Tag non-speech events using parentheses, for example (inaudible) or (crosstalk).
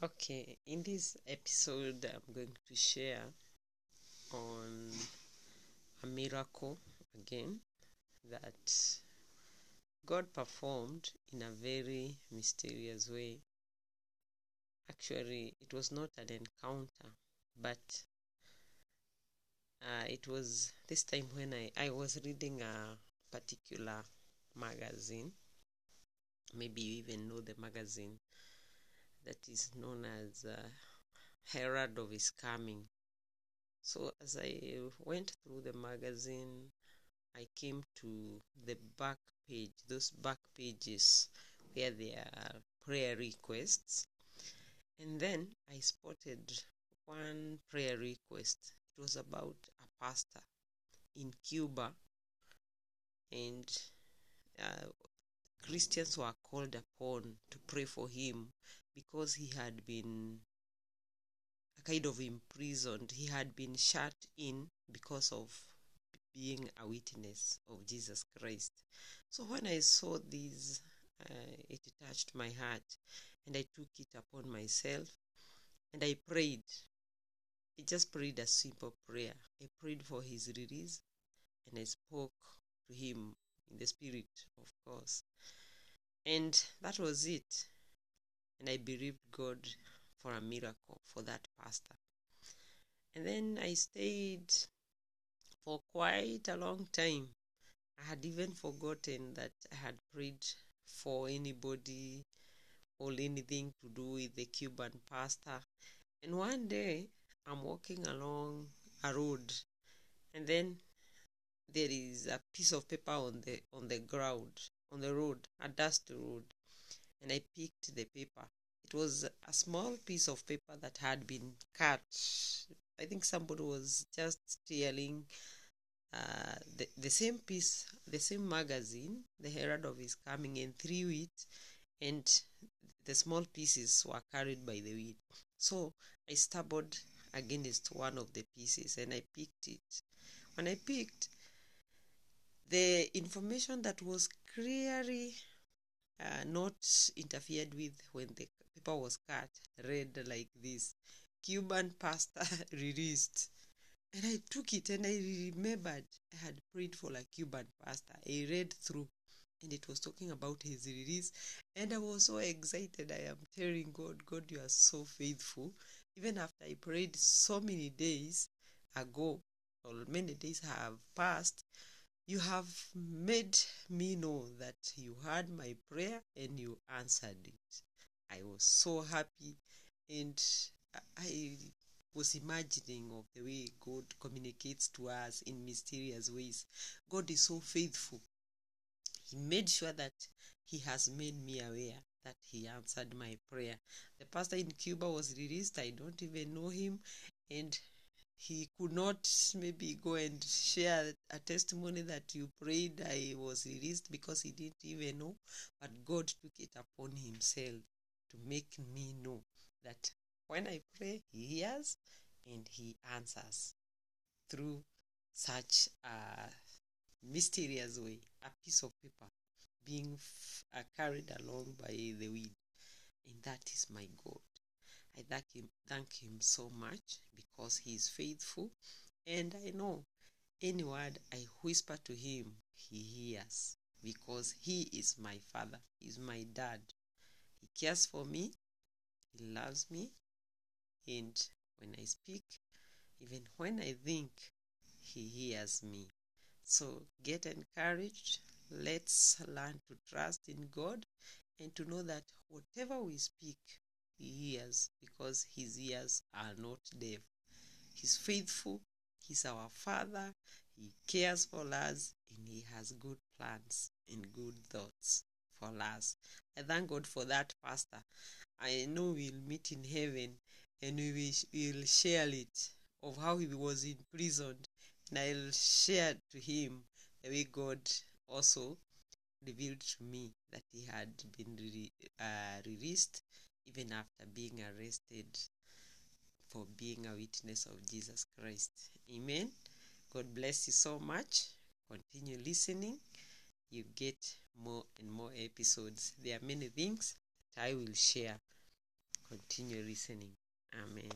Okay, in this episode, I'm going to share on a miracle again that God performed in a very mysterious way. Actually, it was not an encounter, but uh, it was this time when I, I was reading a particular magazine. Maybe you even know the magazine that is known as uh, Herald of His Coming. So, as I went through the magazine, I came to the back page, those back pages where there are prayer requests. And then I spotted one prayer request. It was about a pastor in Cuba, and uh, Christians were called upon to pray for him because he had been kind of imprisoned. He had been shut in because of being a witness of Jesus Christ. So when I saw this, uh, it touched my heart and I took it upon myself and I prayed. I just prayed a simple prayer. I prayed for his release and I spoke to him in the spirit, of course. And that was it. And I believed God for a miracle for that pastor. And then I stayed for quite a long time. I had even forgotten that I had prayed for anybody or anything to do with the Cuban pastor. And one day I'm walking along a road and then there is a piece of paper on the on the ground on the road, a dust road, and I picked the paper. It was a small piece of paper that had been cut. I think somebody was just stealing uh, the, the same piece, the same magazine, the Herald of is Coming, and threw it, and the small pieces were carried by the wind. So I stumbled against one of the pieces and I picked it. When I picked, the information that was clearly uh, not interfered with when the paper was cut read like this Cuban pastor (laughs) released. And I took it and I remembered I had prayed for a Cuban pastor. I read through and it was talking about his release. And I was so excited. I am telling God, God, you are so faithful. Even after I prayed so many days ago, or many days have passed, you have made me know that you heard my prayer and you answered it. I was so happy and I was imagining of the way God communicates to us in mysterious ways. God is so faithful. He made sure that He has made me aware that He answered my prayer. The pastor in Cuba was released. I don't even know him. And he could not maybe go and share a testimony that you prayed I was released because he didn't even know. But God took it upon himself to make me know that when I pray, he hears and he answers through such a mysterious way, a piece of paper being f- uh, carried along by the wind. And that is my God. I thank him, thank him so much because he is faithful. And I know any word I whisper to him, he hears because he is my father, he is my dad. He cares for me, he loves me, and when I speak, even when I think, he hears me. So get encouraged. Let's learn to trust in God and to know that whatever we speak, he hears because his ears are not deaf. He's faithful, he's our father, he cares for us, and he has good plans and good thoughts for us. I thank God for that, Pastor. I know we'll meet in heaven and we will share it of how he was imprisoned, and I'll share to him the way God also revealed to me that he had been re- uh, released even after being arrested for being a witness of Jesus Christ. Amen. God bless you so much. Continue listening. You get more and more episodes. There are many things that I will share. continue listening. Amen.